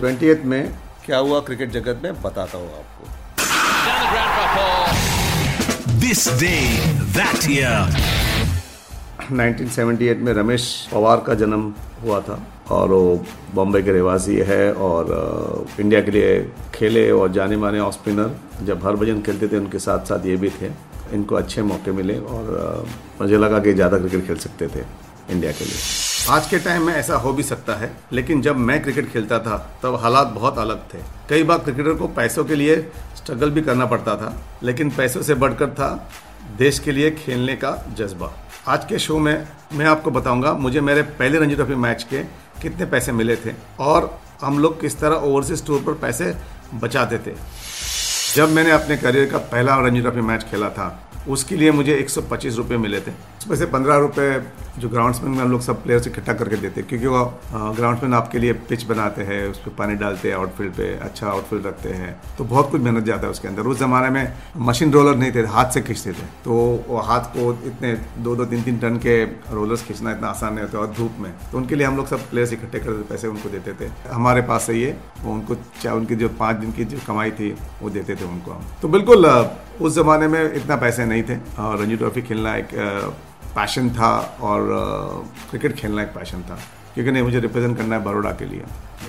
Twenty में क्या हुआ क्रिकेट जगत में? बताता हूँ आपको। दिस डे दैट ईयर 1978 में रमेश पवार का जन्म हुआ था और वो बॉम्बे के रहवासी है और इंडिया के लिए खेले और जाने माने ऑफ़ स्पिनर जब हरभजन खेलते थे उनके साथ साथ ये भी थे। इनको अच्छे मौके मिले और मुझे लगा कि ज़्यादा क्रिकेट खेल सकते थे इंडिया के लिए। आज के टाइम में ऐसा हो भी सकता है, लेकिन जब मैं क्रिकेट खेलता था, तब हालात बहुत अलग थे। कई बार क्रिकेटर को पैसों के लिए स्ट्रगल भी करना पड़ता था, लेकिन पैसों से बढ़कर था देश के लिए खेलने का जज्बा। आज के शो में मैं आपको बताऊँगा, मुझे मेरे पहले रणजी ट्रॉफी मैच के कितने पैसे मिले थे और हम लोग किस तरह ओवरसीज टूर पर पैसे बचाते थे। जब मैंने अपने करियर का पहला रणजी ट्रॉफी मैच खेला था, उसके लिए मुझे एक सौ मिले थे। उसमें से पंद्रह रुपये जो ग्राउंड्समैन में हम लोग सब प्लेयर्स इकट्ठा करके देते हैं, क्योंकि वो ग्राउंड्समैन आपके लिए पिच बनाते हैं, उस पर पानी डालते हैं आउटफील्ड पे अच्छा आउटफील्ड रखते हैं तो बहुत कुछ मेहनत जाता है उसके अंदर। उस ज़माने में मशीन रोलर नहीं थे, हाथ से खींचते थे तो वो हाथ को इतने दो दो, तीन तीन टन के रोलर्स खींचना इतना आसान नहीं होता और धूप में तो उनके लिए हम लोग सब प्लेयर्स इकट्ठे करते पैसे उनको देते थे। हमारे पास से ये, वो उनको चाहे उनकी जो पाँच दिन की जो कमाई थी, वो देते थे उनको हम। तो बिल्कुल उस ज़माने में इतना पैसे नहीं थे, और रणजी ट्रॉफी खेलना एक पैशन था और क्रिकेट खेलना एक पैशन था। क्योंकि नहीं, मुझे रिप्रेजेंट करना है बड़ोड़ा के लिए।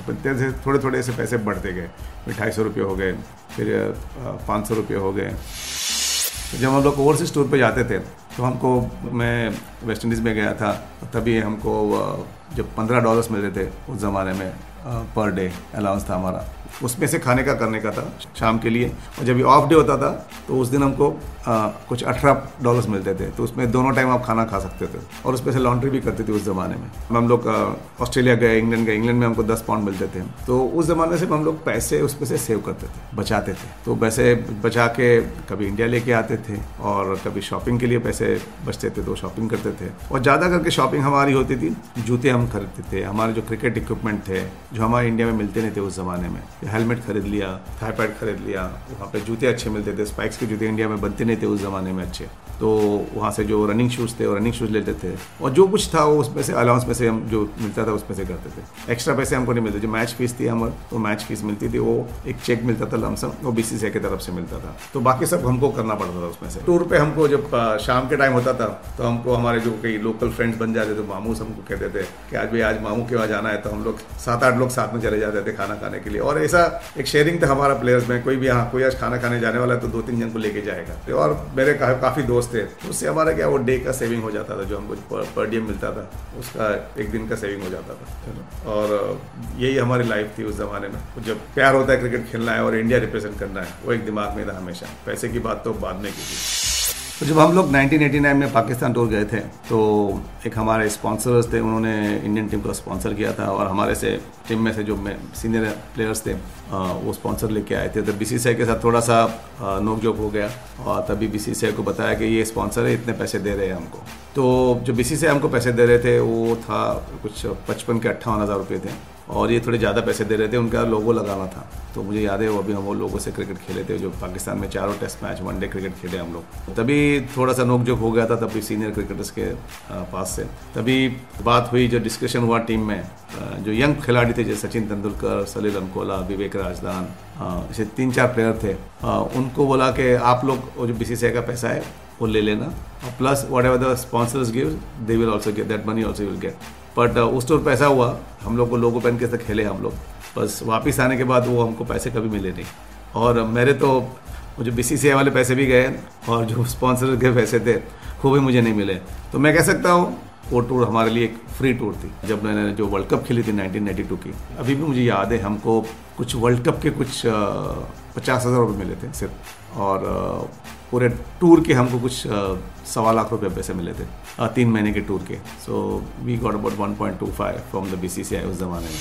तो से थोड़े थोड़े ऐसे पैसे बढ़ते गए। फिर ढाई सौ रुपये हो गए, फिर पाँच सौ रुपये हो गए। तो जब हम लोग ओवरसीज टूर पे जाते थे तो हमको, मैं वेस्ट इंडीज़ में गया था। तभी हमको जब पंद्रह डॉलर्स मिलते थे उस ज़माने में पर डे अलाउंस था हमारा। उसमें से खाने का करने का था शाम के लिए। और जब ये ऑफ़ डे होता था तो उस दिन हमको अ, कुछ अठारह डॉलर्स मिलते थे। तो उसमें दोनों टाइम आप खाना खा सकते थे। और उसमें से लॉन्ड्री भी करते थे उस ज़माने में। हम लोग ऑस्ट्रेलिया गए इंग्लैंड गए। इंग्लैंड में हमको दस पाउंड मिलते थे। तो उस ज़माने से हम लोग पैसे उसमें से सेव करते थे बचाते थे। तो पैसे बचा के कभी इंडिया लेके आते थे और कभी शॉपिंग के लिए पैसे बचते थे तो शॉपिंग करते थे। और ज़्यादा करके शॉपिंग हमारी होती थी जूते हम खरीदते थे। हमारे जो क्रिकेट इक्विपमेंट थे जो हमारे इंडिया में मिलते नहीं थे उस ज़माने में। हेलमेट खरीद लिया थाई पैड खरीद लिया, वहाँ पे जूते अच्छे मिलते थे। स्पाइक्स के जूते इंडिया में बनते नहीं थे उस ज़माने में अच्छे। तो वहाँ से जो रनिंग शूज़ थे वो रनिंग शूज़ लेते थे, और जो कुछ था, वो उसमें से अलाउंस में से हम जो मिलता था, उसमें से करते थे। एक्स्ट्रा पैसे हमको नहीं मिलते। जो मैच फ़ीस थी हमारे तो मैच फ़ीस मिलती थी, वो एक चेक मिलता था लमसम वो बी की तरफ़ से मिलता था। तो बाकी सब हमको करना पड़ता था उसमें से। टूर पे हमको जब शाम के टाइम होता था तो हमको हमारे जो कई लोकल फ्रेंड्स बन जाते थे मामू हमको कहते थे कि आज भाई आज मामू के वहाँ जाना है तो हम लोग सात आठ लोग साथ में चले जाते थे खाना खाने के लिए। और ऐसा एक शेयरिंग था हमारा प्लेयर्स में कोई भी हाँ कोई आज खाना खाने जाने वाला है तो दो तीन जन को लेके जाएगा। तो और मेरे का, काफ़ी दोस्त थे तो उससे हमारा क्या वो डे का सेविंग हो जाता था जो हमको पर, पर डे मिलता था उसका एक दिन का सेविंग हो जाता था। और यही हमारी लाइफ थी उस ज़माने में। तो जब प्यार होता है क्रिकेट खेलना है और इंडिया रिप्रेजेंट करना है वो एक दिमाग में था हमेशा पैसे की बात तो बाद में की थी तो जब हम लोग 1989 में पाकिस्तान टूर गए थे तो एक हमारे स्पॉन्सर्स थे, उन्होंने इंडियन टीम को स्पॉन्सर किया था और हमारे से टीम में से जो सीनियर प्लेयर्स थे वो स्पॉन्सर लेके आए थे। तो बी के साथ थोड़ा सा नोक-झोंक हो गया और तभी बी को बताया कि ये स्पॉन्सर है, इतने पैसे दे रहे हैं हमको। तो जो बीसीसीआई हमको पैसे दे रहे थे, वो था कुछ पचपन के अट्ठावन हज़ार रुपये थे। और ये थोड़े ज़्यादा पैसे दे रहे थे, उनका लोगो लगाना था। तो मुझे याद है, वो अभी हम वो लोगों से क्रिकेट खेले थे, जो पाकिस्तान में चारों टेस्ट मैच वनडे क्रिकेट खेले हम लोग। तभी थोड़ा सा नोक झोंक हो गया था, तभी सीनियर क्रिकेटर्स के पास से। तभी बात हुई, जो डिस्कशन हुआ टीम में जो यंग खिलाड़ी थे, जैसे सचिन तेंदुलकर, सलील अंकोला, विवेक राजदान ऐसे तीन चार प्लेयर थे। उनको बोला कि आप लोग, वो जो बी का पैसा है, वो ले लेना। Plus whatever the sponsors give they will also get that money also will get but उस टूर पे ऐसा हुआ, हम लोग को लोगो के साथ खेले हम लोग। बस वापस आने के बाद वो हमको पैसे कभी मिले नहीं। और मेरे तो मुझे बीसीसीआई वाले पैसे भी गए और जो स्पॉन्सर के पैसे थे वो भी मुझे नहीं मिले। तो मैं कह सकता हूँ, वो टूर हमारे लिए एक फ्री टूर थी, जब मैंने जो वर्ल्ड कप खेली थी 1992 की। अभी भी मुझे याद है, हमको कुछ वर्ल्ड कप के कुछ पचास हज़ार रुपये मिले थे सिर्फ़। और पूरे टूर के हमको कुछ सवा लाख रुपए पैसे मिले थे तीन महीने के टूर के। So we got about one point two five from the B C C I उस ज़माने में।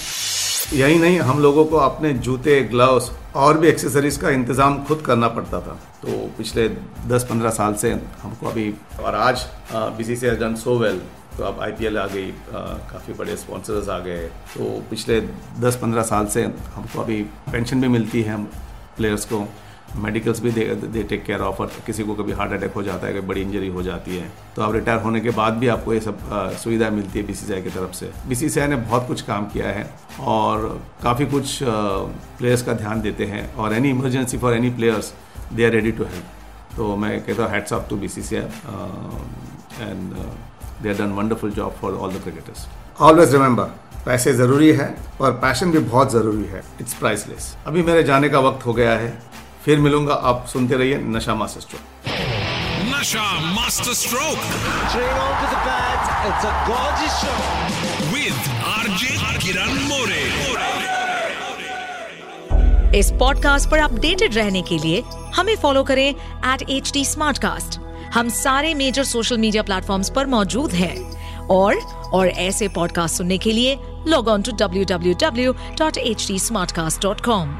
यही नहीं, हम लोगों को अपने जूते ग्लव्स और भी एक्सेसरीज का इंतज़ाम खुद करना पड़ता था। तो पिछले 10-15 साल से हमको अभी, और आज B C C done so well तो अब आई आ गई काफ़ी बड़े स्पॉन्सर्स आ गए। तो पिछले 10-15 साल से हमको अभी पेंशन भी मिलती है प्लेयर्स को। मेडिकल्स भी they they take care of और किसी को कभी हार्ट अटैक हो जाता है कभी बड़ी इंजरी हो जाती है तो आप रिटायर होने के बाद भी आपको ये सब सुविधा मिलती है बीसीसीआई की तरफ़ से। बीसीसीआई ने बहुत कुछ काम किया है और काफ़ी कुछ प्लेयर्स का ध्यान देते हैं और any emergency for any players they are ready to help तो मैं कहता हूँ heads off to B C C I and they are done wonderful job for all the cricketers always remember पैसे ज़रूरी है और पैशन भी बहुत ज़रूरी है। इट्स प्राइसलेस अभी मेरे जाने का वक्त हो गया है। फिर मिलूँगा आप सुनते रहिए नशा मास्टर स्ट्रोक। नशा master stroke. With RJ Kiran More इस पॉडकास्ट पर अपडेटेड रहने के लिए हमें फॉलो करें एट एच टी हम सारे मेजर सोशल मीडिया प्लेटफॉर्म्स पर मौजूद हैं। और और ऐसे पॉडकास्ट सुनने के लिए log on to W W W dot H T smartcast dot com